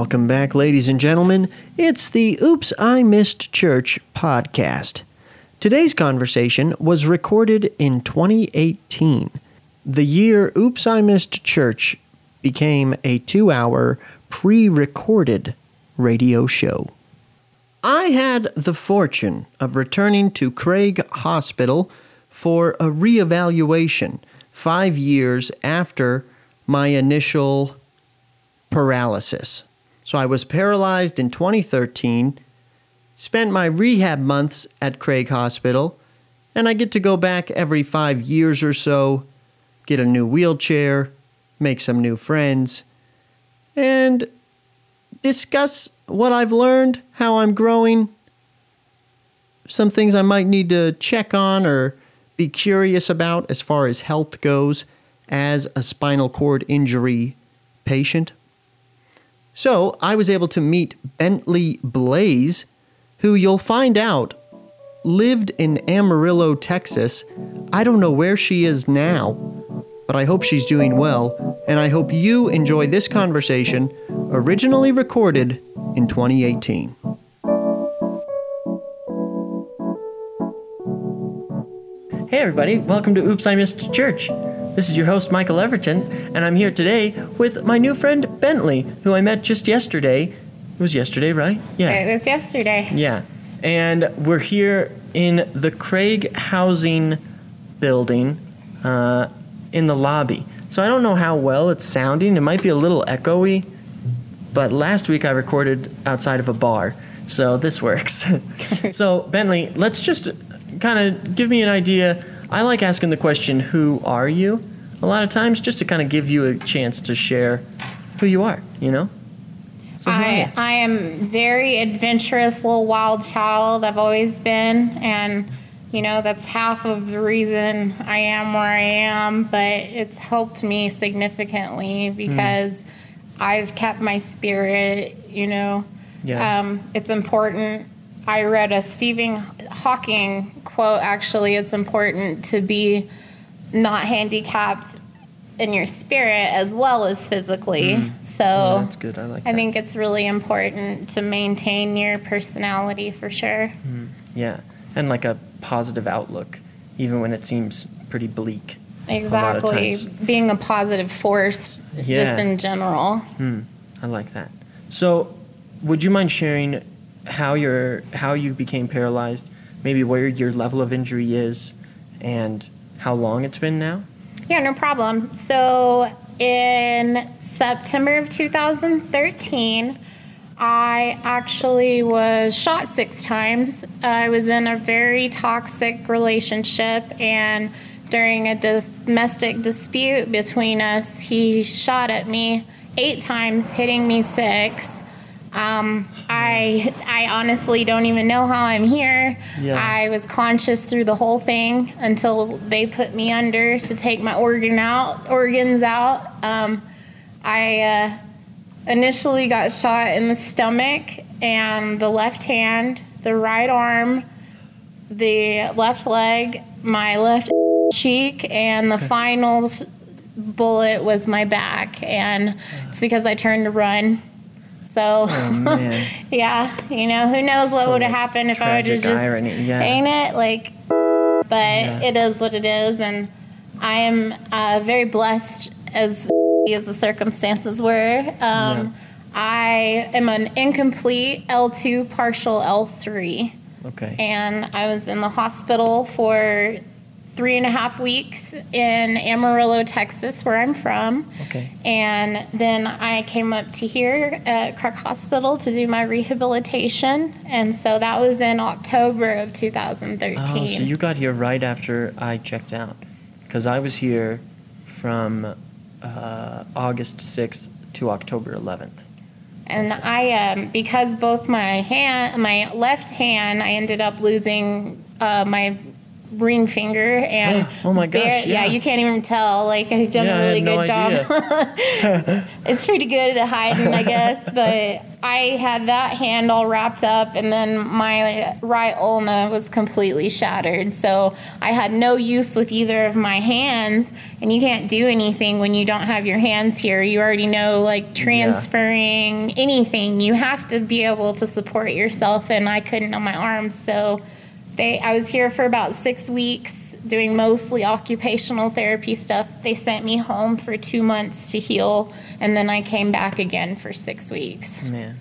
Welcome back, ladies and gentlemen. It's the Oops, I Missed Church podcast. Today's conversation was recorded in 2018, the year Oops, I Missed Church became a two hour pre recorded radio show. I had the fortune of returning to Craig Hospital for a reevaluation five years after my initial paralysis. So I was paralyzed in 2013, spent my rehab months at Craig Hospital, and I get to go back every five years or so, get a new wheelchair, make some new friends, and discuss what I've learned, how I'm growing, some things I might need to check on or be curious about as far as health goes as a spinal cord injury patient. So I was able to meet Bentley Blaze, who you'll find out lived in Amarillo, Texas. I don't know where she is now, but I hope she's doing well, and I hope you enjoy this conversation, originally recorded in 2018. Hey, everybody, welcome to Oops, I Missed Church. This is your host, Michael Everton, and I'm here today with my new friend, Bentley, who I met just yesterday. It was yesterday, right? Yeah. It was yesterday. Yeah. And we're here in the Craig Housing Building uh, in the lobby. So I don't know how well it's sounding. It might be a little echoey, but last week I recorded outside of a bar. So this works. so, Bentley, let's just kind of give me an idea I like asking the question, Who are you? A lot of times just to kind of give you a chance to share who you are, you know? So I, I am very adventurous little wild child. I've always been, and you know that's half of the reason I am where I am. But it's helped me significantly because mm. I've kept my spirit. You know, yeah. um, it's important. I read a Stephen Hawking quote. Actually, it's important to be not handicapped in your spirit as well as physically. Mm. So oh, that's good. I like. I think it's really important to maintain your personality for sure. Mm. Yeah, and like a positive outlook, even when it seems pretty bleak. Exactly, being a positive force yeah. just in general. Mm. I like that. So, would you mind sharing how your how you became paralyzed? Maybe where your level of injury is, and how long it's been now? Yeah, no problem. So in September of 2013, I actually was shot six times. I was in a very toxic relationship, and during a domestic dispute between us, he shot at me eight times, hitting me six. Um, I I honestly don't even know how I'm here. Yeah. I was conscious through the whole thing until they put me under to take my organ out organs out. Um, I uh, initially got shot in the stomach and the left hand, the right arm, the left leg, my left cheek, and the final bullet was my back. And it's because I turned to run so, oh, yeah, you know, who knows what so would have happened if I would have just, irony. yeah. ain't it? Like, but yeah. it is what it is. And I am uh, very blessed as as the circumstances were. Um, yeah. I am an incomplete L2 partial L3. Okay. And I was in the hospital for three and a half weeks in Amarillo, Texas, where I'm from. Okay. And then I came up to here at Craig Hospital to do my rehabilitation. And so that was in October of 2013. Oh, so you got here right after I checked out. Because I was here from uh, August 6th to October 11th. And I, um, because both my hand, my left hand, I ended up losing uh, my ring finger and oh my gosh bare, yeah. yeah. you can't even tell like i've done yeah, a really good no job it's pretty good at hiding i guess but I had that hand all wrapped up, and then my right ulna was completely shattered. So I had no use with either of my hands, and you can't do anything when you don't have your hands here. You already know, like transferring anything, you have to be able to support yourself, and I couldn't on my arms. So they, I was here for about six weeks doing mostly occupational therapy stuff. They sent me home for two months to heal, and then I came back again for six weeks. Man.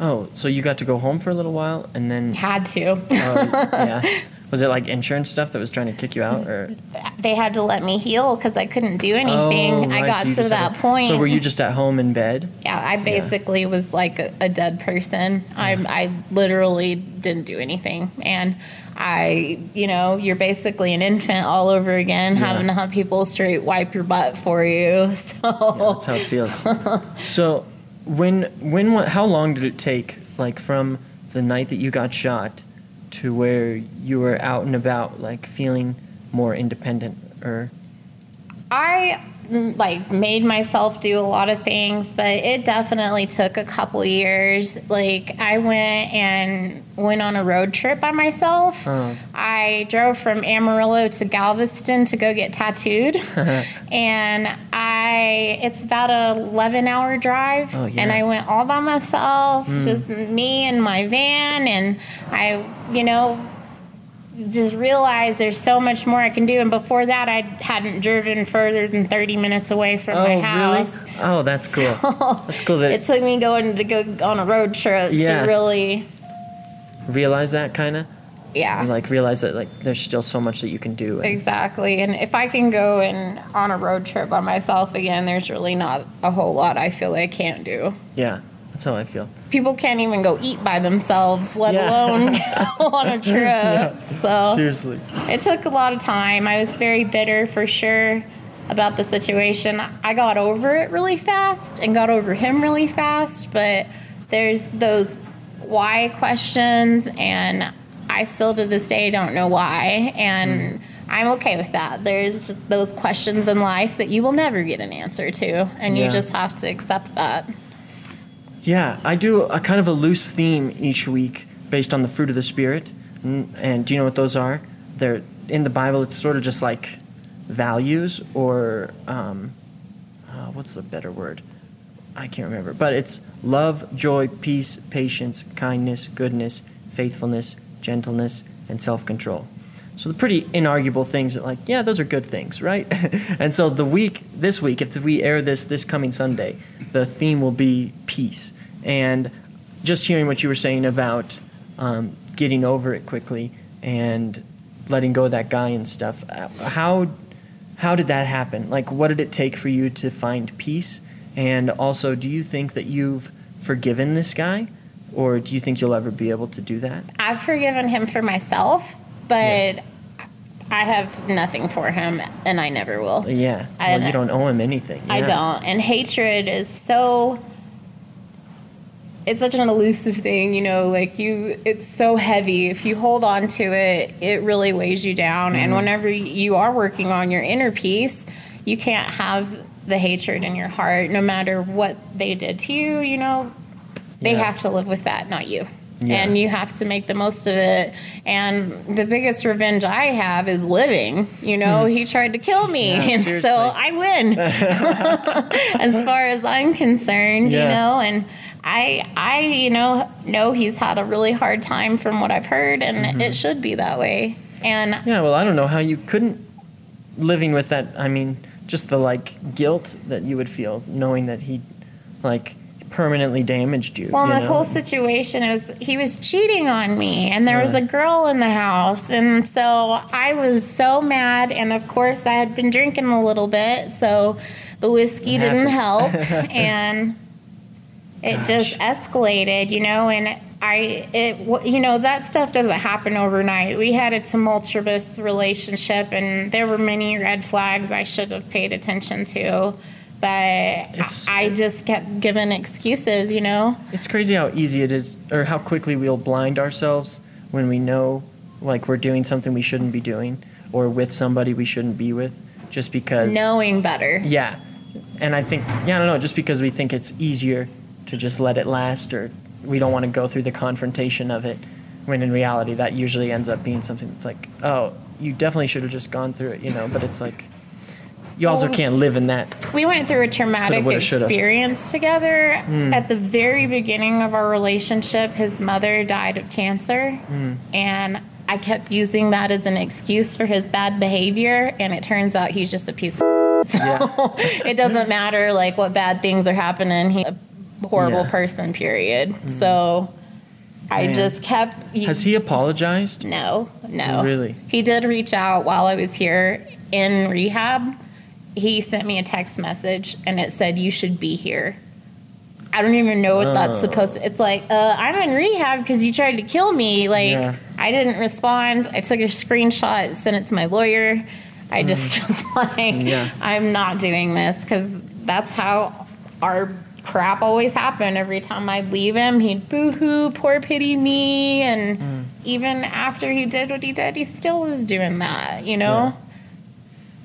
Oh, so you got to go home for a little while and then. Had to. Oh, yeah. Was it like insurance stuff that was trying to kick you out, or? they had to let me heal because I couldn't do anything. Oh, I got so to that to- point. So were you just at home in bed? yeah, I basically was like a, a dead person. I, I literally didn't do anything. And I, you know, you're basically an infant all over again, Yeah. having to have people straight wipe your butt for you. So Yeah, that's how it feels. so, when when wa- how long did it take, like from the night that you got shot, to where you were out and about, like feeling more independent, or? I like made myself do a lot of things, but it definitely took a couple years. Like I went and went on a road trip by myself. Oh. I drove from Amarillo to Galveston to go get tattooed, and I it's about a 11 hour drive, Oh, yeah. and I went all by myself, hmm. just me and my van, and I, you know, just realized there's so much more I can do. And before that, I hadn't driven further than 30 minutes away from oh my really? house. Oh, that's cool. that's cool that It took me going to go on a road trip Yeah. to really, realize that kind of, yeah, like realize that like there's still so much that you can do. and- exactly. And if I can go and on a road trip by myself again, there's really not a whole lot I feel I can't do. yeah, that's how I feel. People can't even go eat by themselves, let Yeah. alone go on a trip. So Seriously. it took a lot of time. I was very bitter for sure about the situation. I got over it really fast and got over him really fast, but there's those why questions, and I still to this day don't know why. And hmm. I'm okay with that. There's those questions in life that you will never get an answer to, and Yeah. you just have to accept that. Yeah, I do a kind of a loose theme each week based on the fruit of the spirit. And, and do you know what those are? They're in the Bible. It's sort of just like values or um, uh, what's the better word? I can't remember. But it's love, joy, peace, patience, kindness, goodness, faithfulness, gentleness, and self-control. So the pretty inarguable things that like, yeah, those are good things, right? and so the week this week, if we air this this coming Sunday, the theme will be peace. And just hearing what you were saying about um, getting over it quickly and letting go of that guy and stuff, uh, how how did that happen? Like, what did it take for you to find peace? And also, do you think that you've forgiven this guy, or do you think you'll ever be able to do that? I've forgiven him for myself, but I have nothing for him, and I never will. Yeah. I- well, you don't owe him anything. I don't. And hatred is so. It's such an elusive thing, you know, like you, it's so heavy. If you hold on to it, it really weighs you down. Mm-hmm. And whenever you are working on your inner peace, you can't have the hatred in your heart, no matter what they did to you, you know, they Yeah. have to live with that, not you. Yeah. And you have to make the most of it. And the biggest revenge I have is living. You know, he tried to kill me. Hmm. Yeah, and seriously. so I win as far as I'm concerned, Yeah. you know, and I I you know know he's had a really hard time from what I've heard and Mm-hmm. it should be that way. And Yeah, well, I don't know how you couldn't living with that. I mean, just the like guilt that you would feel knowing that he, like, permanently damaged you. well, you this know? whole situation was he was cheating on me, and there was a girl in the house, and so I was so mad. And of course, I had been drinking a little bit, so the whiskey It didn't happens. help, and it just escalated, you know. And I, it, you know, that stuff doesn't happen overnight. We had a tumultuous relationship, and there were many red flags I should have paid attention to. But It's- I just kept giving excuses, you know. It's crazy how easy it is, or how quickly we'll blind ourselves when we know, like, we're doing something we shouldn't be doing, or with somebody we shouldn't be with, just because. knowing better. Yeah, and I think yeah, I don't know, just because we think it's easier to just let it last, or we don't want to go through the confrontation of it. When in reality, that usually ends up being something that's like, oh, you definitely should have just gone through it, you know. But it's like, you also Well, can't live in that. We went through a traumatic Coulda, woulda, experience together. Hmm. At the very beginning of our relationship, his mother died of cancer. Hmm. And I kept using that as an excuse for his bad behavior. And it turns out he's just a piece of so it doesn't matter like what bad things are happening. He's a horrible Yeah. Person, period. So I Man. just kept. Has he apologized? No, no. Really? He did reach out while I was here in rehab. He sent me a text message and it said, You should be here. I don't even know what that's Oh. supposed to. It's like, uh, I'm in rehab because you tried to kill me. Like, Yeah. I didn't respond. I took a screenshot, sent it to my lawyer. I just like, Mm. Yeah. I'm not doing this because that's how our crap always happened. Every time I'd leave him, he'd boo hoo, poor pity me. And Mm. even after he did what he did, he still was doing that, you know?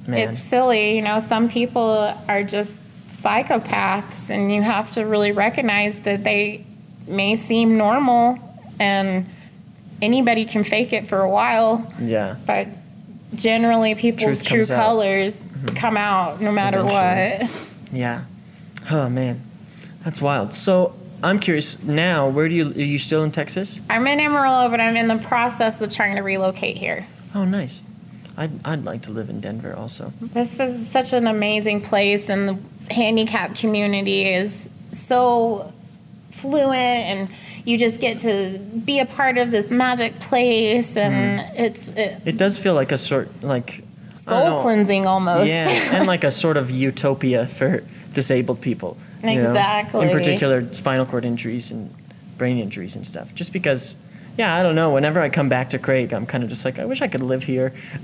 Man. It's silly, you know, some people are just psychopaths, and you have to really recognize that they may seem normal and anybody can fake it for a while, yeah. but generally people's Truth true comes out. colors mm-hmm. come out no matter Eventually. what. Yeah. Oh man, that's wild. So I'm curious now. Where do you are you still in Texas? I'm in Amarillo, but I'm in the process of trying to relocate here. Oh, nice. I'd I'd like to live in Denver also. This is such an amazing place, and the handicap community is so fluent, and you just get to be a part of this magic place, and mm. it's it, It does feel like a sort like soul cleansing almost. Yeah, and like a sort of utopia for disabled people. you know? Exactly. In particular, spinal cord injuries and brain injuries and stuff. Just because, yeah, I don't know. Whenever I come back to Craig, I'm kind of just like, I wish I could live here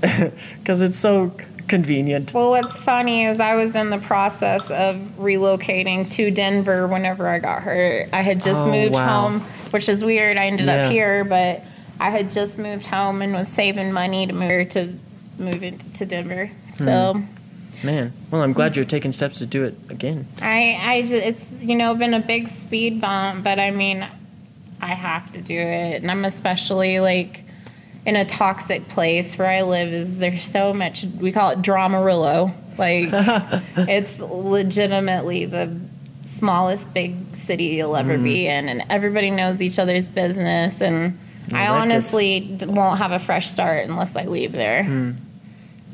because it's so convenient. Well, what's funny is I was in the process of relocating to Denver whenever I got hurt. I had just Oh, moved wow. home, which is weird. I ended Yeah. up here, but I had just moved home and was saving money to move to move into Denver. Hmm. So Man, well, I'm glad you're taking steps to do it again. I, I just, it's you know been a big speed bump, but I mean, I have to do it, and I'm especially like in a toxic place where I live. Is there's so much we call it dramarillo. Like it's legitimately the smallest big city you'll ever be mm. in, and everybody knows each other's business. And Well, I honestly d- won't have a fresh start unless I leave there. Hmm.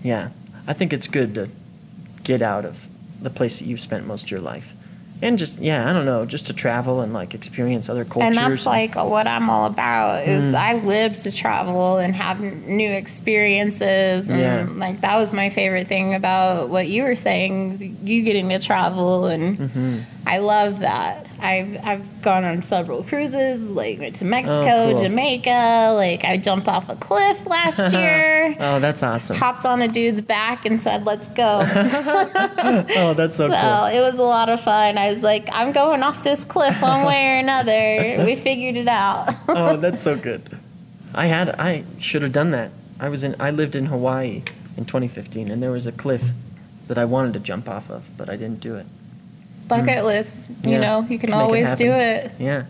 Yeah, I think it's good to get out of the place that you've spent most of your life. And just, yeah, I don't know, just to travel and like experience other cultures. And that's like what I'm all about is Mm. I live to travel and have new experiences and Yeah. like that was my favorite thing about what you were saying you getting to travel and Mm-hmm. I love that. I've I've gone on several cruises like went to oh, Mexico, Oh, cool. Jamaica, like I jumped off a cliff last year. oh, that's awesome. Hopped on a dude's back and said, "Let's go." Oh, that's so, So cool. it was a lot of fun. I was like, I'm going off this cliff one way or another. We figured it out. oh, that's so good. I had, I should have done that. I was in, I lived in Hawaii in 2015, and there was a cliff that I wanted to jump off of, but I didn't do it. Bucket mm. list. You Yeah, know, you can can make it always do it. Yeah,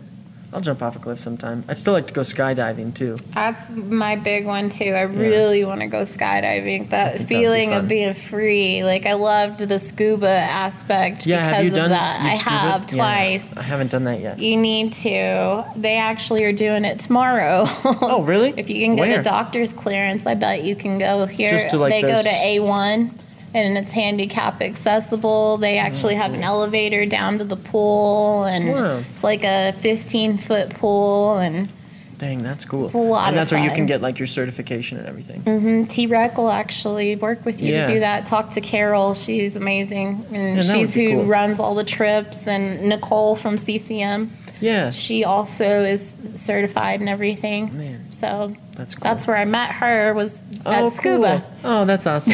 I'll jump off a cliff sometime. I'd still like to go skydiving too. That's my big one too. I really want to go skydiving. That feeling of being free. Like I loved the scuba aspect Yeah, because have you of done? that. I scuba? have Yeah, twice. I haven't done that yet. You need to. They actually are doing it tomorrow. Oh, really? If you can get Where? a doctor's clearance, I bet you can go here. Just to, like, they go to A1 and it's handicap accessible. They actually have an elevator down to the pool and Wow. it's like a 15 foot pool and Dang, that's cool. It's a lot and of that's where you fun. can get like your certification and everything. mhm, T-Rec will actually work with you Yeah. to do that. Talk to Carol. She's amazing. And Yeah, that would she's be who cool. runs all the trips and Nicole from CCM. Yeah, She also is certified and everything. Man. So that's cool. that's where I met her was at oh, scuba. Cool. Oh, that's awesome.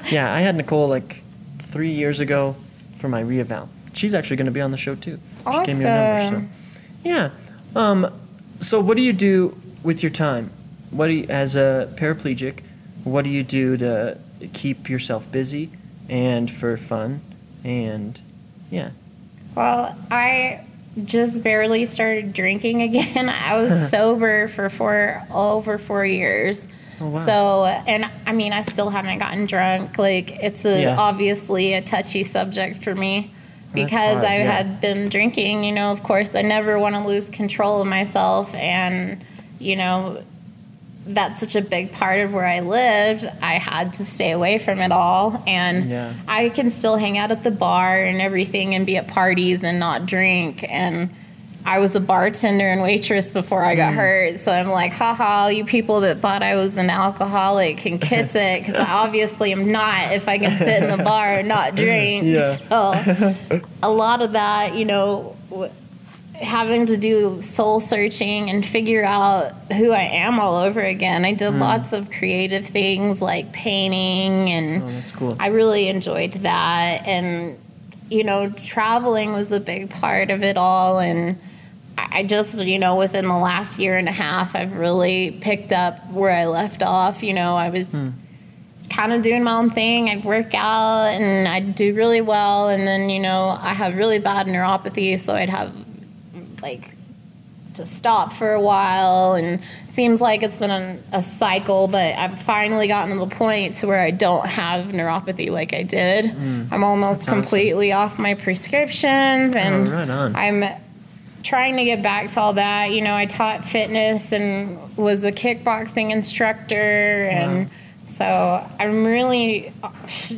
yeah, I had Nicole like three years ago for my reeval. She's actually going to be on the show too. Awesome. She gave me her number. So, yeah. Um, so what do you do with your time? What do you, as a paraplegic? What do you do to keep yourself busy and for fun? And yeah, Well, I just barely started drinking again. I was sober for four over four years. Oh, wow. So, and I mean, I still haven't gotten drunk. Like, it's a, Yeah. obviously a touchy subject for me because hard, I yeah. had been drinking. You know, of course, I never want to lose control of myself. And, you know, that's such a big part of where I lived. I had to stay away from it all. And Yeah. I can still hang out at the bar and everything and be at parties and not drink. And I was a bartender and waitress before I Mm. got hurt. So I'm like, haha, you people that thought I was an alcoholic can kiss it because I obviously am not if I can sit in the bar and not drink. Yeah. So a lot of that, you know, w- having to do soul searching and figure out who I am all over again. I Mm. did lots of creative things like painting and Oh, that's cool. I really enjoyed that. And, you know, traveling was a big part of it all. And I I just, you know, within the last year and a half, I've really picked up where I left off. You know, I was kind of doing my own thing. I'd work out and I'd do really well. And then, you know, I have really bad neuropathy. So I'd have like to stop for a while and it seems like it's been a, a cycle but i've finally gotten to the point to where i don't have neuropathy like i did. Hmm. I'm almost That's awesome. completely off my prescriptions oh, and Oh, right i'm trying to get back to all that. You know i taught fitness and was a kickboxing instructor and so i'm really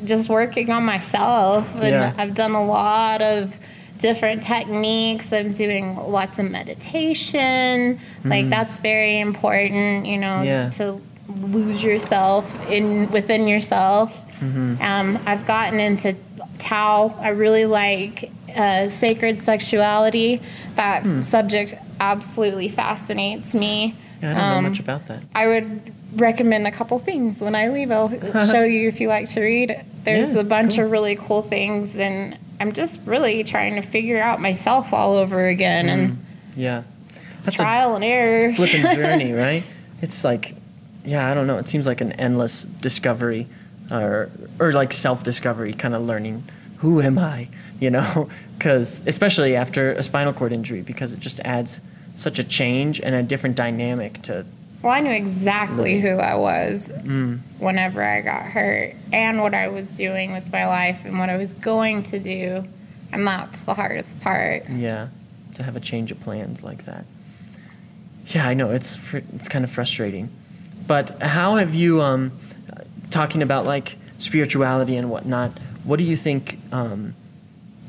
just working on myself and Yeah. i've done a lot of different techniques i'm doing lots of meditation like that's very important you know Mm-hmm. Yeah. to lose yourself in within yourself Mm-hmm. um, i've gotten into tao i really like uh, sacred sexuality that Hmm. subject absolutely fascinates me Yeah, I don't Um, know much about that. I would recommend a couple things when I leave. I'll show you if you like to read. There's Yeah, a bunch cool. of really cool things, and I'm just really trying to figure out myself all over again and mm, Yeah. That's a trial and error. flipping journey, right? It's like, yeah, I don't know. It seems like an endless discovery, or or like self discovery, kind of learning who am I, you know? Because especially after a spinal cord injury, because it just adds such a change and a different dynamic to. Well, I knew exactly who I was Mm, whenever I got hurt and what I was doing with my life and what I was going to do. And that's the hardest part. yeah, to have a change of plans like that. Yeah, I know it's fr- it's kind of frustrating, but how have you um, talking about like spirituality and whatnot? What do you think um,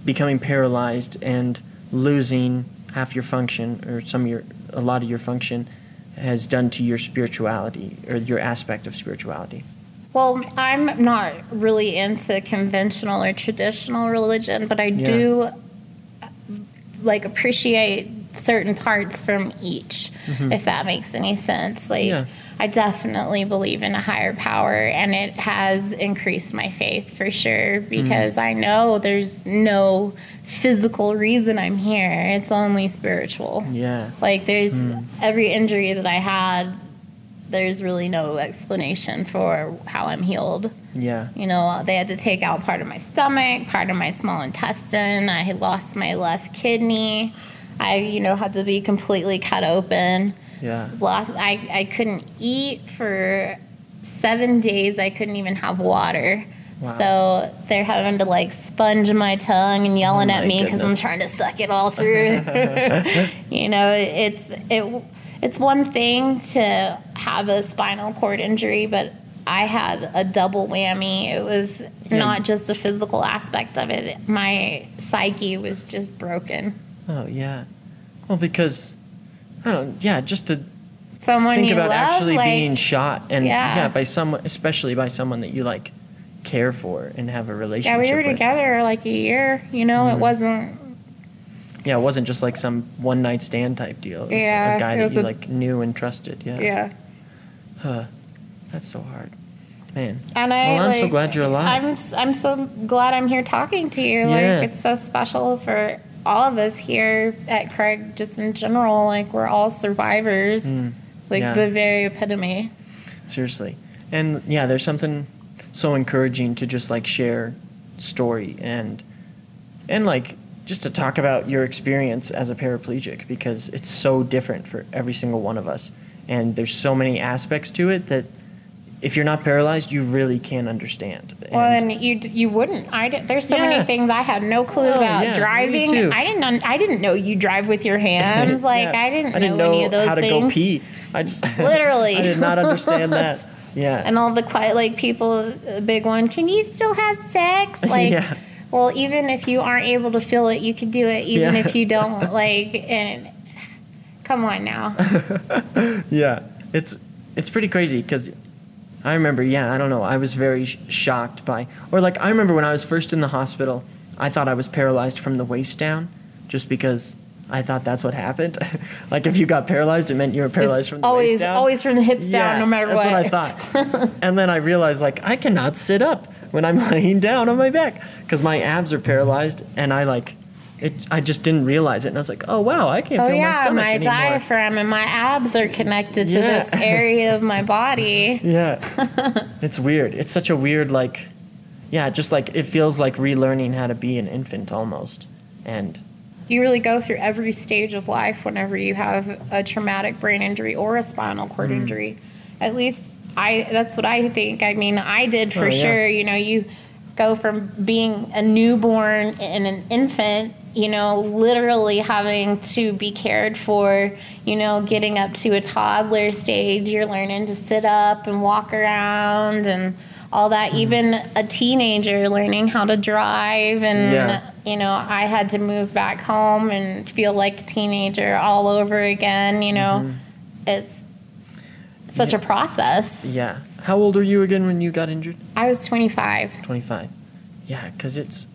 becoming paralyzed and losing half your function or some of your a lot of your function has done to your spirituality or your aspect of spirituality? Well, I'm not really into conventional or traditional religion, but I do uh, like appreciate certain parts from each, if that makes any sense. Like, Yeah. I definitely believe in a higher power, and it has increased my faith for sure mm-hmm. because I know there's no physical reason I'm here, it's only spiritual. Yeah. Like there's mm-hmm. every injury that I had, there's really no explanation for how I'm healed. Yeah. You know, they had to take out part of my stomach, part of my small intestine. I had lost my left kidney. I, you know, had to be completely cut open. Yeah. Lost. I, I couldn't eat for seven days. I couldn't even have water. Wow. So they're having to like sponge my tongue and yelling Oh at me because I'm trying to suck it all through. you know, it's it it's one thing to have a spinal cord injury, but I had a double whammy. It was Yeah. not just a physical aspect of it. My psyche was just broken. Oh yeah. Well, because I don't. Yeah, just to Someone think about love, actually like, being shot and Yeah. yeah. by someone especially by someone that you like care for and have a relationship yeah, we were with. together like a year. You know, Mm-hmm. it wasn't. Yeah, it wasn't just like some one night stand type deal. It was Yeah, a guy that you a- like knew and trusted. Yeah. Yeah. Huh. That's so hard. Man. And I Well, I'm so glad you're alive. I'm I'm so glad I'm here talking to you. Yeah. Like it's so special for all of us here at Craig, just in general. Like we're all survivors. Mm, like yeah. the very epitome. seriously. And yeah, there's something so encouraging to just like share story and and like just to talk about your experience as a paraplegic because it's so different for every single one of us. And there's so many aspects to it that if you're not paralyzed, you really can't understand. Well, and you you wouldn't. I did, there's so Yeah. many things I had no clue Oh, about yeah, driving. I didn't un- I didn't know you drive with your hands. Like Yeah. I didn't, I didn't know, know any of those how to go pee. I just Literally. I did not understand that. Yeah. And all the quiet like people, a big one. Can you still have sex? Like, well, even if you aren't able to feel it, you could do it. Even if you don't like. And come on now. Yeah, it's it's pretty crazy because I remember. Yeah, I don't know. I was very sh- shocked by, or like I remember when I was first in the hospital, I thought I was paralyzed from the waist down, just because I thought that's what happened. like if you got paralyzed, it meant you were paralyzed It's from the always waist down. always from the hips down, no matter that's what. That's what I thought. and then I realized like I cannot sit up when I'm laying down on my back because my abs are paralyzed, and I like. It, I just didn't realize it, and I was like, "Oh wow, I can't Oh feel my yeah, stomach my, anymore." diaphragm and my abs are connected to Yeah. this area of my body. Yeah. it's weird. It's such a weird like yeah, just like it feels like relearning how to be an infant almost. And You really go through every stage of life whenever you have a traumatic brain injury or a spinal cord Mm. injury. At least I that's what I think. I mean, I did for Oh, yeah. sure. You know, you go from being a newborn and an infant, you know, literally having to be cared for, you know, getting up to a toddler stage, you're learning to sit up and walk around and all that. Mm-hmm. Even a teenager learning how to drive and Yeah. you know, I had to move back home and feel like a teenager all over again. You know, Mm-hmm. it's such a process. yeah. How old were you again when you got injured? I was 25. 25. Yeah, cuz it's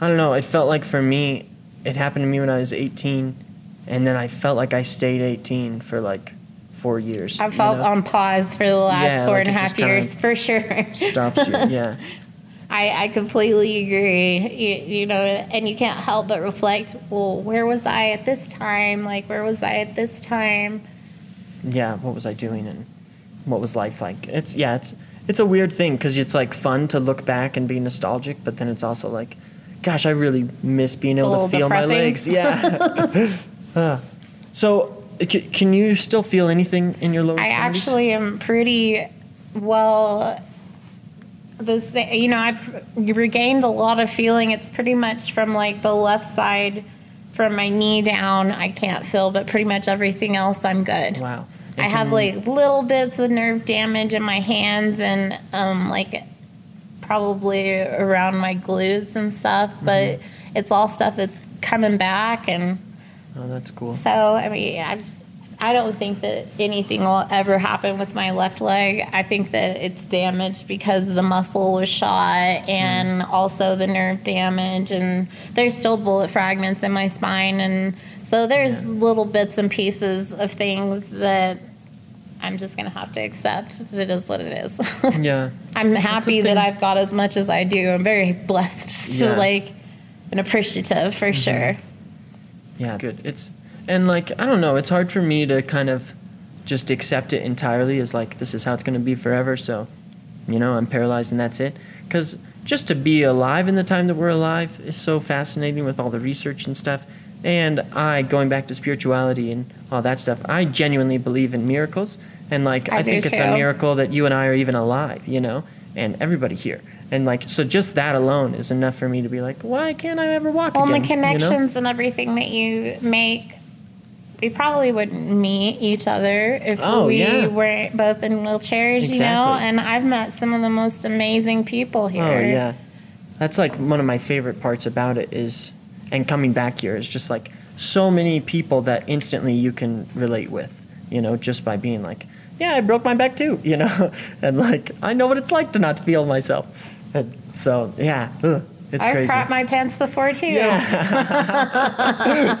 I don't know, it felt like for me it happened to me when I was 18 and then I felt like I stayed 18 for like 4 years. I you felt know? on pause for the last Yeah, four like and a half years for sure. stops you. Yeah. I, I completely agree. You, you know, and you can't help but reflect. Well, where was I at this time? Like, where was I at this time? yeah, what was I doing and what was life like? It's yeah, it's it's a weird thing because it's like fun to look back and be nostalgic, but then it's also like, gosh, I really miss being able to feel depressing. my legs. Yeah. Uh, so, c- can you still feel anything in your lower I extremities? actually am pretty well. This, you know, I've regained a lot of feeling. It's pretty much from like the left side, from my knee down. I can't feel, but pretty much everything else, I'm good. Wow. I have like little bits of nerve damage in my hands and um, like probably around my glutes and stuff, mm-hmm. but it's all stuff that's coming back and. Oh, that's cool. So I mean, I just, I don't think that anything will ever happen with my left leg. I think that it's damaged because the muscle was shot and mm-hmm. also the nerve damage, and there's still bullet fragments in my spine, and so there's little bits and pieces of things that. I'm just gonna have to accept. that It is what it is. Yeah. I'm happy that. I've got as much as I do. I'm very blessed Yeah. to like, and appreciative for mm-hmm. sure. Yeah, good. It's and like I don't know, it's hard for me to kind of just accept it entirely as like this is how it's going to be forever, so you know, I'm paralyzed and that's it. Cuz just to be alive in the time that we're alive is so fascinating with all the research and stuff. And I going back to spirituality and all that stuff, I genuinely believe in miracles and like I I, think it's a miracle that you and I are even alive, you know, and everybody here. And like so just that alone is enough for me to be like, why can't I ever walk Well, and again? the you know? connections and everything that you make, we probably wouldn't meet each other if Oh, we yeah. weren't both in wheelchairs, you know? And I've met some of the most amazing people oh, here. Oh yeah, that's like one of my favorite parts about it is, and coming back here is just like so many people that instantly you can relate with, you know, just by being like, yeah, I broke my back too, you know, and like I know what it's like to not feel myself, and so yeah, ugh, it's crazy. I've crazy. crapped my pants before too. Yeah,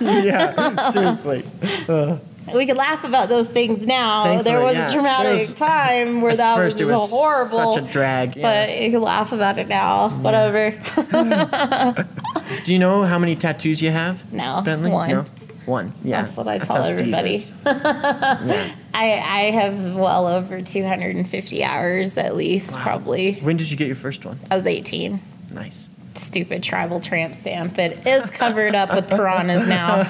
yeah, seriously. We could laugh about those things now. Thankfully, there was yeah. a traumatic was- time where that first was was horrible. such a drag. but you can laugh about it now. Whatever. Do you know how many tattoos you have? No, Bentley? one. No? One. Yeah. That's what I tell everybody. yeah. I, I have well over 250 hours at least, Wow. probably. When did you get your first one? I was 18. Nice. stupid tribal tramp stamp that is covered up with piranhas now.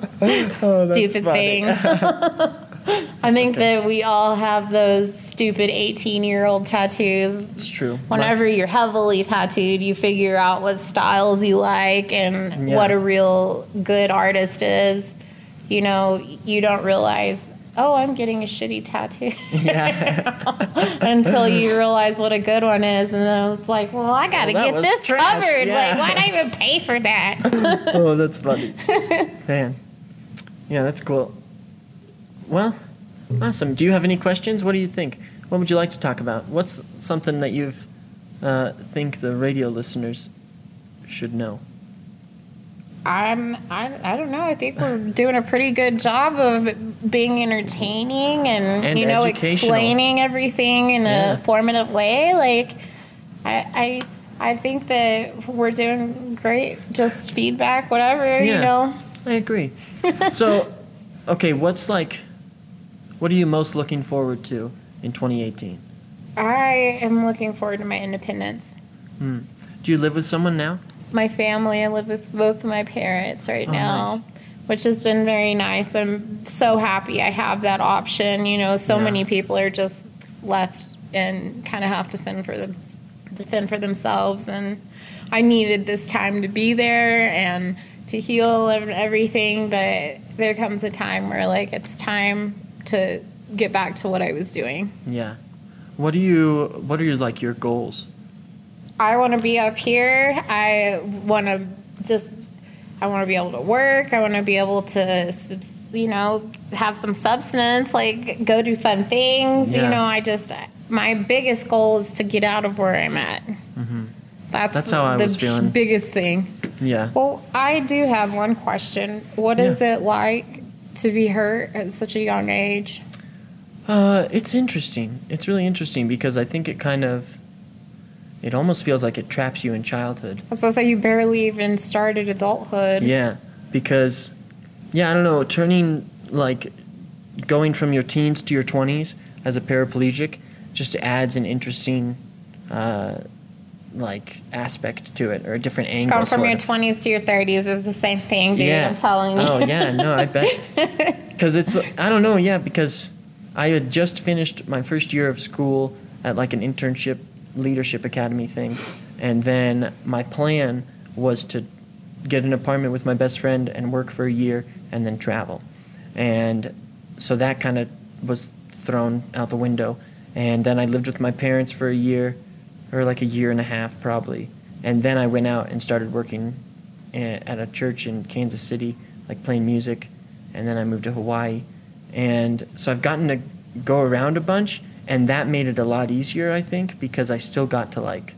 Oh, stupid thing. I think that we all have those stupid 18 year old tattoos. It's true. Whenever you're heavily tattooed, you figure out what styles you like and Yeah. what a real good artist is. You know, you don't realize, oh, I'm getting a shitty tattoo yeah. until you realize what a good one is. And then it's like, well, I got to Well, get this trash, covered. yeah. Like, why'd I even pay for that? oh, that's funny. Man. Yeah, that's cool. Well, awesome. Do you have any questions? What do you think? What would you like to talk about? What's something that you've uh, think the radio listeners should know? I'm, I, I don't know. I think we're doing a pretty good job of being entertaining and, And you know, explaining everything in Yeah. a formative way. Like, I, I, I think that we're doing great. Just feedback, whatever, you know. I agree. so, okay, what's like, what are you most looking forward to in 2018? I am looking forward to my independence. Hmm. Do you live with someone now? My family, I live with both my parents right Oh, now, nice. which has been very nice. I'm so happy I have that option. You know, so Yeah. many people are just left and kind of have to fend for them, fend for themselves. And I needed this time to be there and to heal and everything. But there comes a time where like it's time to get back to what I was doing. Yeah. What do you, what are your, like, your goals? I want to be up here. I want to just, I want to be able to work. I want to be able to, you know, have some substance, like go do fun things. Yeah. You know, I just, my biggest goal is to get out of where I'm at. That's, Mm-hmm. That's how I the was feeling. biggest thing. Yeah. Well, I do have one question. What is it like to be hurt at such a young age? Uh, it's interesting. It's really interesting because I think it kind of, it almost feels like it traps you in childhood. I was gonna say you barely even started adulthood. Yeah, because, yeah, I don't know, turning like, going from your teens to your twenties as a paraplegic just adds an interesting, uh, like aspect to it or a different angle. Going from your 20s to your 30s is the same thing, dude. Yeah. I'm telling you. Oh yeah, no, I bet. Because it's I don't know, yeah, because I had just finished my first year of school at like an internship leadership academy thing, and then my plan was to get an apartment with my best friend and work for a year and then travel, and so that kind of was thrown out the window, and then I lived with my parents for a year, or like a year and a half probably, and then I went out and started working at a church in Kansas City, like playing music, and then I moved to Hawaii, and so I've gotten to go around a bunch, and that made it a lot easier, I think, because I still got to like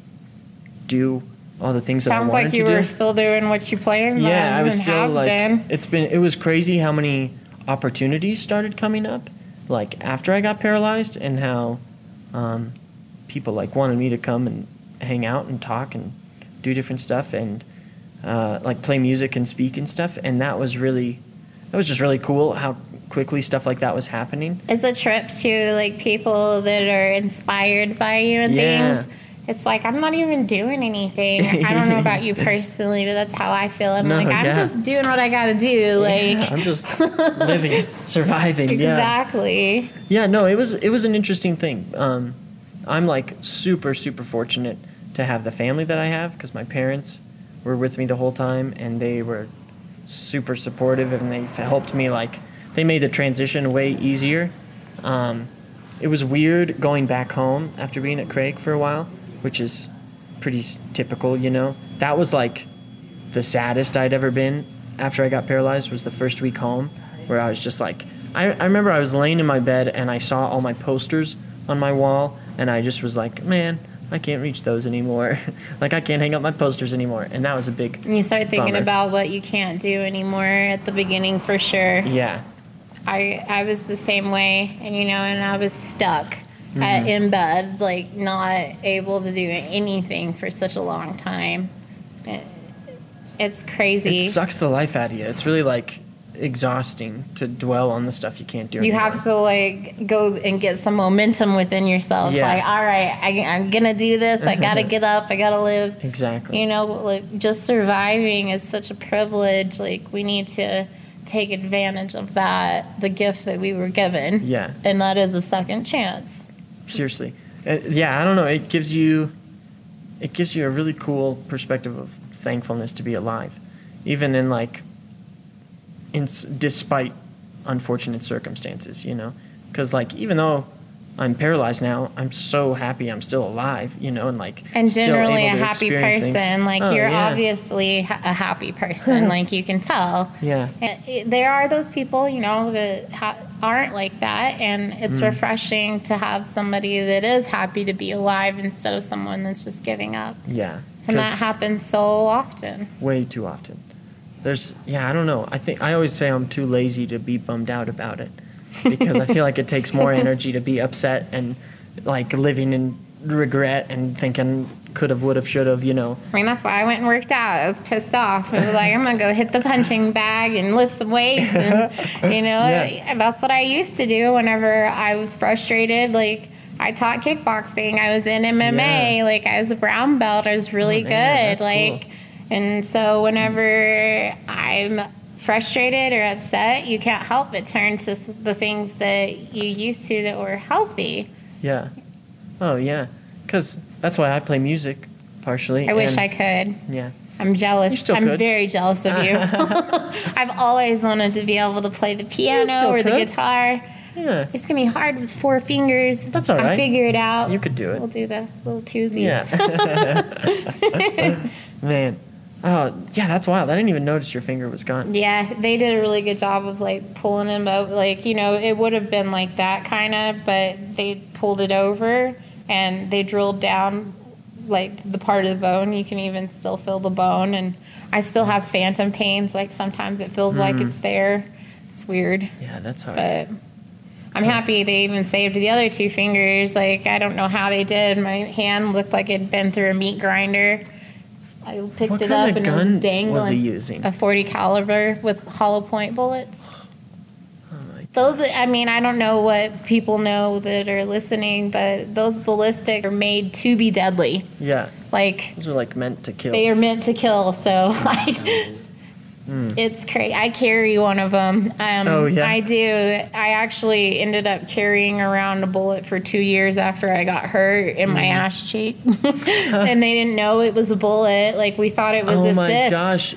do all the things that I wanted to do. Sounds like you to do. were still doing what you planned yeah, I was still like, been. it's been it was crazy how many opportunities started coming up, like after I got paralyzed, and how um, people like wanted me to come and hang out and talk and do different stuff and uh, like play music and speak and stuff, and that was really that was just really cool how quickly stuff like that was happening. It's a trip to like people that are inspired by you and Yeah. things. It's like I'm not even doing anything. I don't know about you personally, but that's how I feel. I'm No, like I'm yeah. just doing what I got to do. Like Yeah, I'm just living, surviving. Yeah. exactly. Yeah, no, it was it was an interesting thing. Um, I'm like super super fortunate to have the family that I have because my parents were with me the whole time and they were super supportive and they helped me like they made the transition way easier. Um, it was weird going back home after being at Craig for a while, which is pretty typical, you know. That was like the saddest I'd ever been after I got paralyzed was the first week home where I was just like I, I remember I was laying in my bed and I saw all my posters on my wall and I just was like, Man, I can't reach those anymore. like I can't hang up my posters anymore. And that was a big And you start thinking Bummer. about what you can't do anymore at the beginning for sure. Yeah. I I was the same way, and you know, and I was stuck Mm-hmm. at, in bed, like not able to do anything for such a long time. It- it's crazy. It sucks the life out of you. It's really like exhausting to dwell on the stuff you can't do. You anymore. have to like go and get some momentum within yourself. Yeah. Like, all right, I, I'm gonna do this. I gotta get up. I gotta live. exactly. You know, like just surviving is such a privilege. Like we need to take advantage of that, the gift that we were given. Yeah. And that is a second chance. seriously Uh, yeah i don't know it gives you it gives you a really cool perspective of thankfulness to be alive even in like in despite unfortunate circumstances you know because like even though i'm paralyzed now i'm so happy i'm still alive you know and like And still generally a happy person. things. Like Oh, you're yeah. obviously ha- a happy person. like you can tell. yeah And it- there are those people, you know, that ha- aren't like that, and it's Mm. refreshing to have somebody that is happy to be alive instead of someone that's just giving up. yeah And that happens so often. way too often. There's yeah, I don't know. I think I always say I'm too lazy to be bummed out about it because I feel like it takes more energy to be upset and like living in regret and thinking could have, would have, should have. You know. I mean, that's why I went and worked out. I was pissed off. I was like, I'm gonna go hit the punching bag and lift some weights, and you know, Yeah. that's what I used to do whenever I was frustrated. Like. I taught kickboxing. I was in MMA. Yeah. Like I was a brown belt. I was really Oh, man, good. Like, and so whenever I'm frustrated or upset, you can't help but turn to the things that you used to that were healthy. Yeah. Oh yeah. Because that's why I play music partially. I wish I could. Yeah. I'm jealous. I'm could. very jealous of you. I've always wanted to be able to play the piano or the could. guitar. Yeah. It's gonna be hard with four fingers. That's all I right. figure it out. You could do it. We'll do the little twosies. Yeah. Man. Oh yeah, that's wild. I didn't even notice your finger was gone. Yeah, they did a really good job of like pulling him out. Like you know, it would have been like that kind of, but they pulled it over and they drilled down like the part of the bone. You can even still feel the bone, and I still have phantom pains. Like sometimes it feels like Mm. it's there. It's weird. Yeah, that's hard. but I'm happy they even saved the other two fingers. Like I don't know how they did. My hand looked like it'd been through a meat grinder. I picked what it kind up of and it gun was dangling. was he using? A 40 caliber with hollow point bullets. Oh Those, I mean, I don't know what people know that are listening, but those ballistic are made to be deadly. Yeah. Like Those are like meant to kill. they are meant to kill. So I, mm-hmm. It's crazy. I carry one of them. Um, Oh, yeah? I do. I actually ended up carrying around a bullet for two years after I got hurt in my Mm-hmm. ass cheek, and they didn't know it was a bullet. Like we thought it was oh a my cyst. gosh.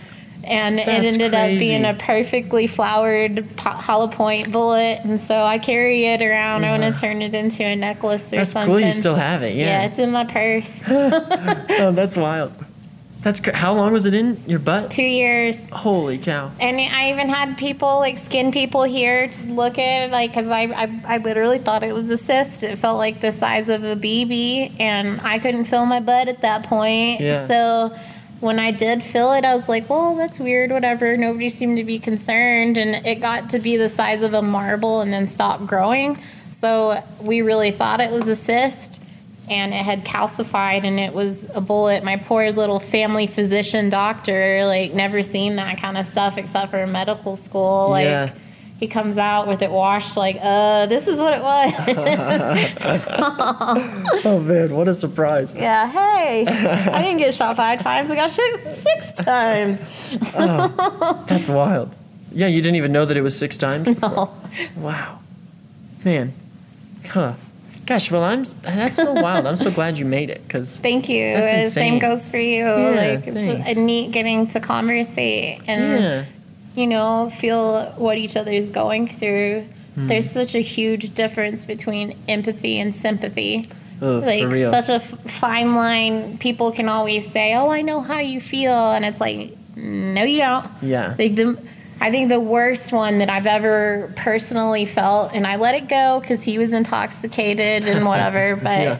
And it That's ended up being a perfectly flowered hollow point bullet, and so I carry it around. I want to turn it into a necklace or That's something. cool. You still have it. yeah. Yeah. it's in my purse. oh, that's wild. That's cra- how long was it in your butt? Two years. Holy cow. And I even had people, like skin people here, to look at it, like, because I, I, I literally thought it was a cyst. It felt like the size of a BB, and I couldn't feel my butt at that point. Yeah. So when I did feel it, I was like, well, that's weird, whatever. Nobody seemed to be concerned. And it got to be the size of a marble and then stopped growing. So we really thought it was a cyst. And it had calcified, and it was a bullet. My poor little family physician doctor, like, never seen that kind of stuff except for medical school. Like, Yeah. he comes out with it washed, like, uh, this is what it was. Oh man, what a surprise. yeah, hey, I didn't get shot five times. I got shot six times. That's wild. Yeah, you didn't even know that it was six times. before? Wow. Man. Huh. Gosh, well, I'm. That's so wild. I'm so glad you made it because Thank you. That's. Same goes for you. Yeah, like it's thanks. a neat getting to conversate and yeah, you know feel what each other is going through. Hmm. There's such a huge difference between empathy and sympathy. Ugh, like for real. such a f- fine line. People can always say, "Oh, I know how you feel," and it's like, no, you don't. yeah. Like the, I think the worst one that I've ever personally felt, and I let it go because he was intoxicated and whatever. But Yeah.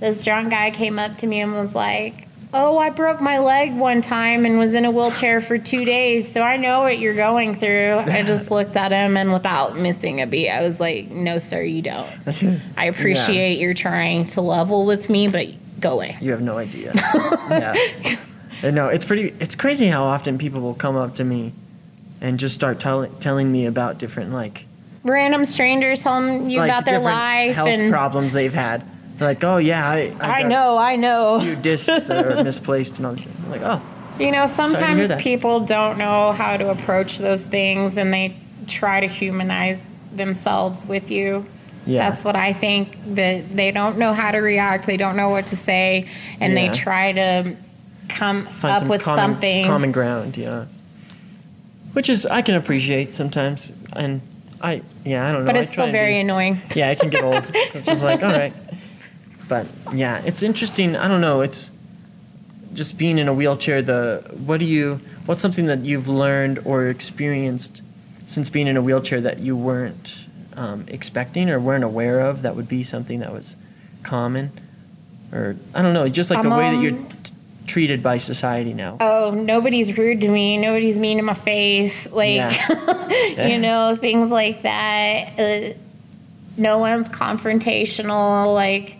this drunk guy came up to me and was like, "Oh, I broke my leg one time and was in a wheelchair for two days, so I know what you're going through." I just looked at him and without missing a beat, I was like, "No, sir, you don't. I appreciate you're trying to level with me, but go away." You have no idea. yeah. No, it's pretty. It's crazy how often people will come up to me and just start tell- telling me about different like Random strangers telling you like about their life health and problems they've had. They're like, oh yeah, I, I've I know, I know. few discs that are misplaced and all this. Like, oh, You know, sometimes people don't know how to approach those things and they try to humanize themselves with you. Yeah. That's what I think that they don't know how to react, they don't know what to say, and Yeah. they try to come find up some with common, something. common ground. Yeah, which is I can appreciate sometimes, and I yeah I don't know. but it's still very be- annoying. Yeah, it can get old. it's just like, all right. But yeah, it's interesting. I don't know. It's just being in a wheelchair. The what do you? What's something that you've learned or experienced since being in a wheelchair that you weren't um, expecting or weren't aware of? That would be something that was common, or I don't know. Just like the Um, way that you're um, t- treated by society now. oh, nobody's rude to me, nobody's mean to my face, like Yeah. you know, things like that. Uh, no one's confrontational, like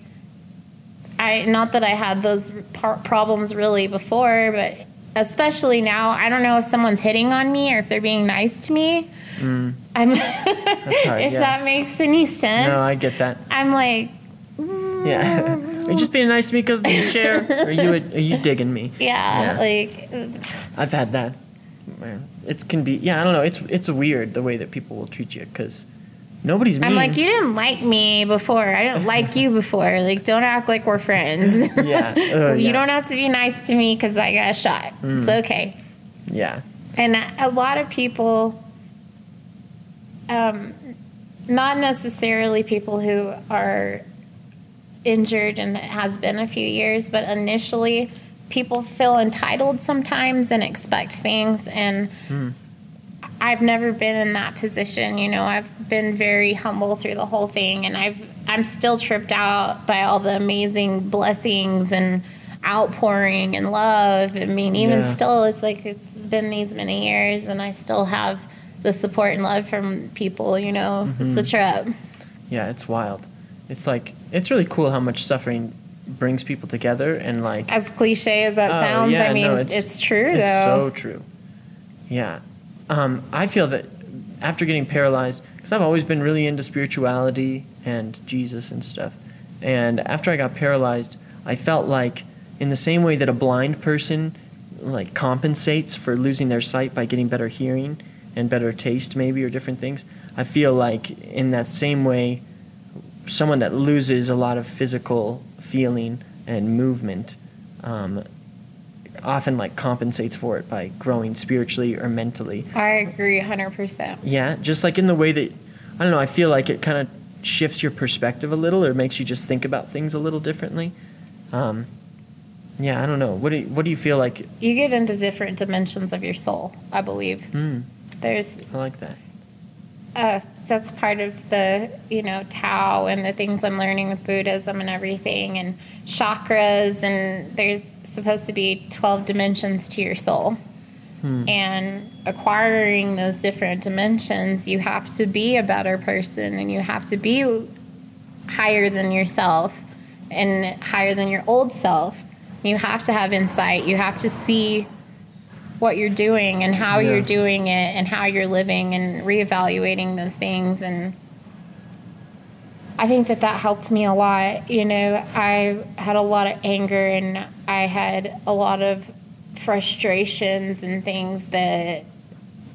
I not that I had those par- problems really before, but especially now, I don't know if someone's hitting on me or if they're being nice to me. I'm That's hard. if yeah. that makes any sense. no, I get that. I'm like, Yeah. Are you just being nice to me because of the chair? Are you are you digging me? yeah, Yeah. like I've had that. It can be yeah. I don't know. It's it's weird the way that people will treat you because nobody's mean. I'm like, you didn't like me before. I didn't like you before. Like, don't act like we're friends. Yeah. Uh, you yeah. don't have to be nice to me because I got a shot. It's okay. Yeah. And a lot of people, um, not necessarily people who are injured and it has been a few years, but initially, people feel entitled sometimes and expect things. And hmm. I've never been in that position. You know, I've been very humble through the whole thing, and I've I'm still tripped out by all the amazing blessings and outpouring and love. I mean, even Yeah. still, it's like it's been these many years, and I still have the support and love from people. You know, it's a mm-hmm. trip. Yeah. It's wild. It's like it's really cool how much suffering brings people together and like. As cliche as that Oh, sounds, yeah, I mean, no, it's, true It's though. so true. Yeah. Um, I feel that after getting paralyzed, because I've always been really into spirituality and Jesus and stuff, and after I got paralyzed, I felt like in the same way that a blind person like compensates for losing their sight by getting better hearing and better taste maybe or different things, I feel like in that same way someone that loses a lot of physical feeling and movement um, often like compensates for it by growing spiritually or mentally. I agree, hundred percent. Yeah, just like in the way that I don't know, I feel like it kind of shifts your perspective a little or makes you just think about things a little differently. Um, yeah, I don't know. What do you, what do you feel like? You get into different dimensions of your soul. I believe Hmm, there's I like that. Uh, that's part of the you know Tao and the things I'm learning with Buddhism and everything and chakras and there's supposed to be 12 dimensions to your soul. And acquiring those different dimensions, you have to be a better person and you have to be higher than yourself and higher than your old self. You have to have insight. You have to see what you're doing and how Yeah. you're doing it and how you're living and reevaluating those things and I think that that helped me a lot. You know, I had a lot of anger and I had a lot of frustrations and things that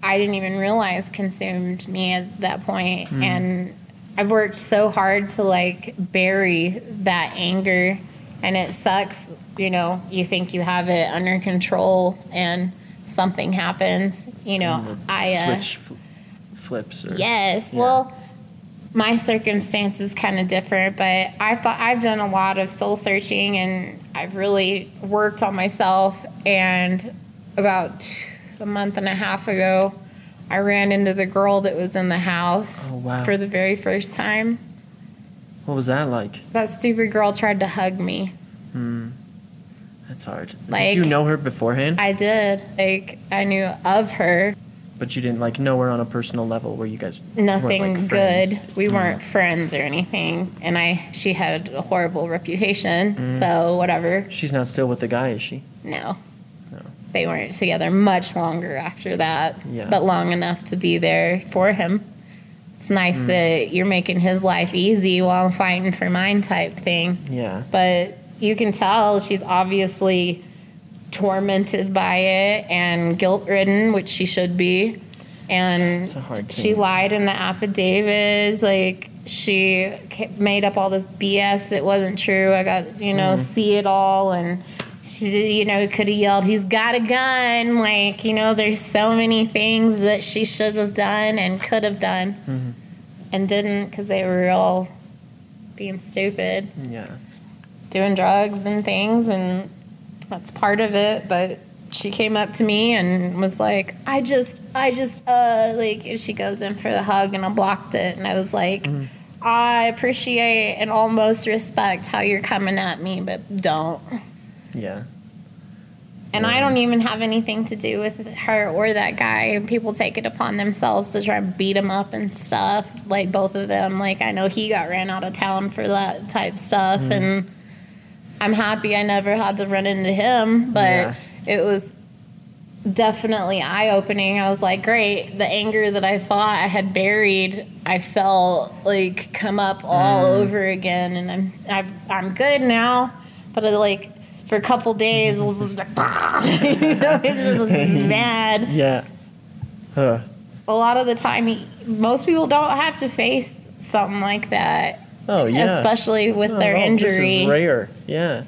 I didn't even realize consumed me at that point. Hmm. And I've worked so hard to like bury that anger and it sucks, you know, you think you have it under control and something happens, you know. And I uh, switch fl- flips. Or, Yes. Yeah. Well, my circumstance is kind of different, but I thought I've done a lot of soul searching and I've really worked on myself. And about a month and a half ago, I ran into the girl that was in the house Oh, wow. for the very first time. What was that like? That stupid girl tried to hug me. That's hard. Like- did you know her beforehand? I did. Like, I knew of her. but you didn't like know her on a personal level where you guys nothing like, good. We weren't friends or anything, and I she had a horrible reputation. So whatever. She's not still with the guy, is she? No. No. they weren't together much longer after that, Yeah. but long enough to be there for him. It's nice Mm. that you're making his life easy while I'm fighting for mine, type thing. Yeah. But you can tell she's obviously tormented by it and guilt ridden, which she should be. And It's a hard she lied in the affidavits. Like she made up all this BS that wasn't true. I got you know Mm-hmm. see it all, and she you know could have yelled, "He's got a gun!" Like you know, there's so many things that she should have done and could have done, Mm-hmm. and didn't because they were all being stupid Yeah. Doing drugs and things and that's part of it but she came up to me and was like i just i just uh like and she goes in for the hug and i blocked it and i was like i appreciate and almost respect how you're coming at me but don't Yeah. and I don't even have anything to do with her or that guy. And people take it upon themselves to try and beat him up and stuff. Like both of them. Like I know he got ran out of town for that type stuff, Mm-hmm. and I'm happy I never had to run into him. But Yeah. it was definitely eye opening. I was like, great. The anger that I thought I had buried, I felt like come up all Mm. over again, and I'm I've, I'm good now. But it, like for a couple days, it was like, you know, it just mad. Yeah. Huh. A lot of the time, most people don't have to face something like that, Oh yeah. especially with Oh, their no, injury. This is rare. Yeah.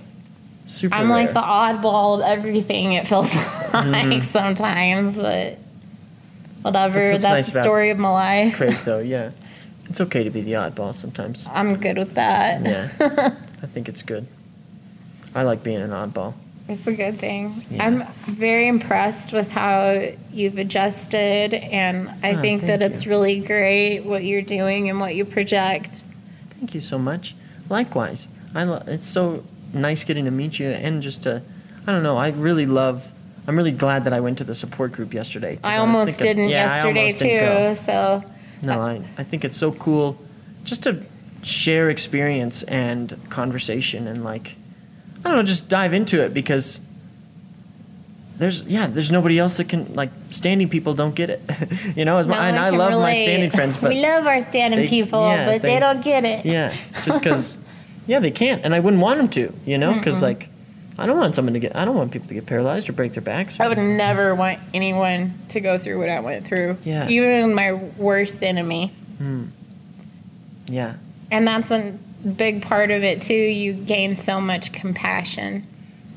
Super I'm rare. like the oddball of everything. It feels Mm-hmm. like sometimes, but whatever. That's That's, nice the story of my life. Craig though. Yeah. It's okay to be the oddball sometimes. I'm good with that. Yeah. I think it's good. I like being an oddball. It's a good thing. Yeah. I'm very impressed with how you've adjusted, and I Ah, think that thank it's really great what you're doing and what you project. Thank you so much. Likewise. I lo- it's so nice getting to meet you and just to I don't know, I really love I'm really glad that I went to the support group yesterday. I was almost thinking- didn't yeah, I yesterday almost too. So No, uh, I, I think it's so cool just to share experience and conversation and like I don't know, just dive into it because there's yeah, there's nobody else that can like standing people don't get it. you know, as no my, and one I can love my standing friends, but we love our standing they- people, yeah, but they, they- don't get it. yeah, just because yeah, they can't, and I wouldn't want them to, you know, because like I don't want someone to get I don't want people to get paralyzed or break their backs. Or, I would never want anyone to go through what I went through. Yeah. Even my worst enemy. yeah, And that's a big part of it too. You gain so much compassion.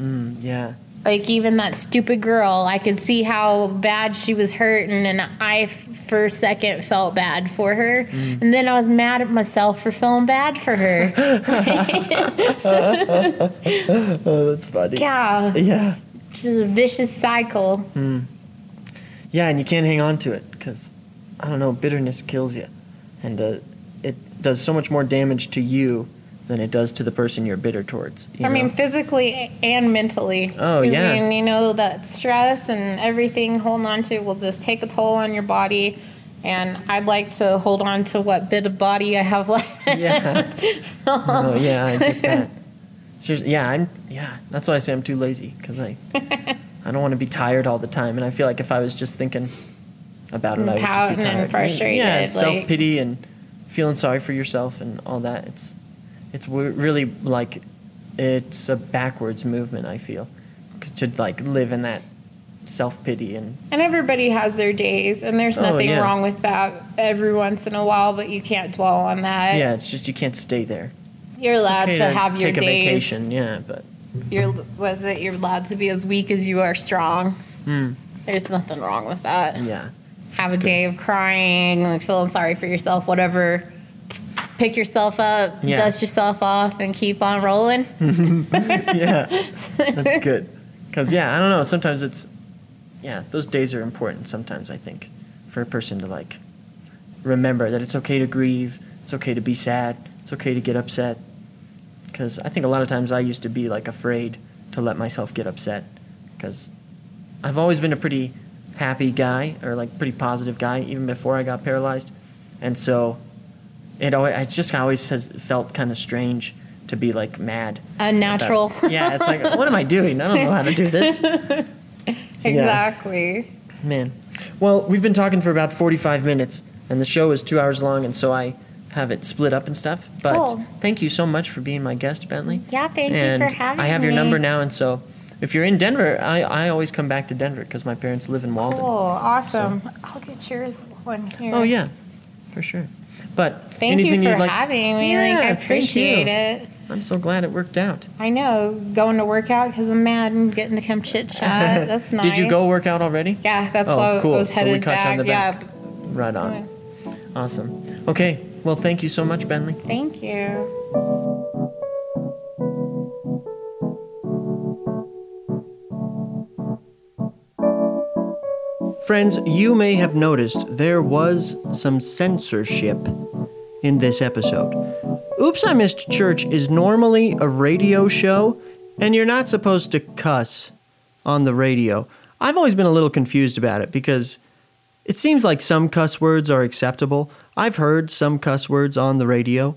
mm, yeah, Like even that stupid girl, I could see how bad she was hurting, and I, for a second, felt bad for her, Mm. and then I was mad at myself for feeling bad for her. oh, that's funny. yeah, Yeah, just a vicious cycle. yeah, and you can't hang on to it because I don't know, bitterness kills you, and uh, it does so much more damage to you than it does to the person you're bitter towards. I mean, physically and mentally. Oh, I yeah. mean, you know that stress and everything holding on to will just take a toll on your body. And I'd like to hold on to what bit of body I have left. Yeah. oh yeah, I get that. Seriously, yeah, I'm yeah. That's why I say I'm too lazy because I I don't want to be tired all the time, and I feel like if I was just thinking about it, I would just be and tired. frustrated, Yeah, like- self pity and feeling sorry for yourself and all that. It's it's really like it's a backwards movement. I feel to like live in that self pity and And everybody has their days, and there's Oh, nothing yeah. wrong with that every once in a while, but you can't dwell on that. yeah, it's just you can't stay there. You're It's allowed okay to have your take a days. vacation, yeah, but You're was it you're allowed to be as weak as you are strong. Hmm. There's nothing wrong with that. Yeah, Have a good. day of crying, like feeling sorry for yourself, whatever. Pick yourself up, Yeah. dust yourself off, and keep on rolling. Mm-hmm. yeah, that's good. Because yeah, I don't know. Sometimes it's yeah, those days are important. Sometimes I think for a person to like remember that it's okay to grieve, it's okay to be sad, it's okay to get upset. Because I think a lot of times I used to be like afraid to let myself get upset because I've always been a pretty happy guy or like pretty positive guy even before I got paralyzed, and so it always it's just always has felt kind of strange to be like mad Unnatural. about- yeah, it's like, what am I doing? I don't know how to do this. Exactly. Man. Well, we've been talking for about 45 minutes, and the show is two hours long, and so I have it split up and stuff. But Cool. thank you so much for being my guest, Bentley. Yeah, thank and you for having me. I have your number now, and so if you're in Denver, I, I always come back to Denver because my parents live in Walden. Cool, awesome. I'll get yours one here. Oh, yeah, for sure. But Thank anything you for like, having me. Yeah, like, I appreciate it. I'm so glad it worked out. I know, going to work out because I'm mad and getting to come chit chat. That's nice. Did you go work out already? Yeah, that's Oh, why cool. I was So we headed caught you on back. the Yeah, back. Right on. Awesome. Okay. Well, thank you so much, Bentley. thank you. Friends, you may have noticed there was some censorship in this episode. Oops, I Missed Church is normally a radio show, and you're not supposed to cuss on the radio. I've always been a little confused about it because it seems like some cuss words are acceptable. I've heard some cuss words on the radio.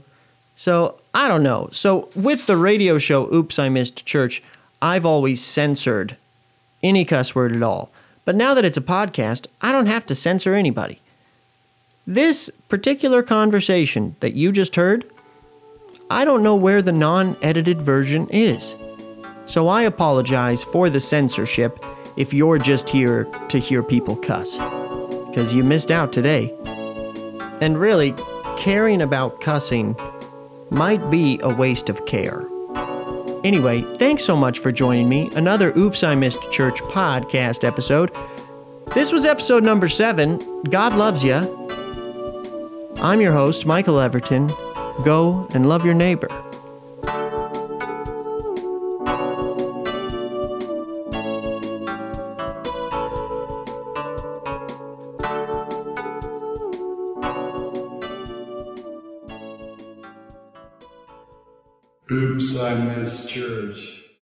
So, I don't know. So, with the radio show Oops, I Missed Church, I've always censored any cuss word at all. But now that it's a podcast, I don't have to censor anybody. This particular conversation that you just heard, I don't know where the non edited version is. So I apologize for the censorship if you're just here to hear people cuss. Because you missed out today. And really, caring about cussing might be a waste of care. Anyway, thanks so much for joining me. Another Oops, I Missed Church podcast episode. This was episode number seven. God loves ya. I'm your host, Michael Everton. Go and love your neighbor. I missed church.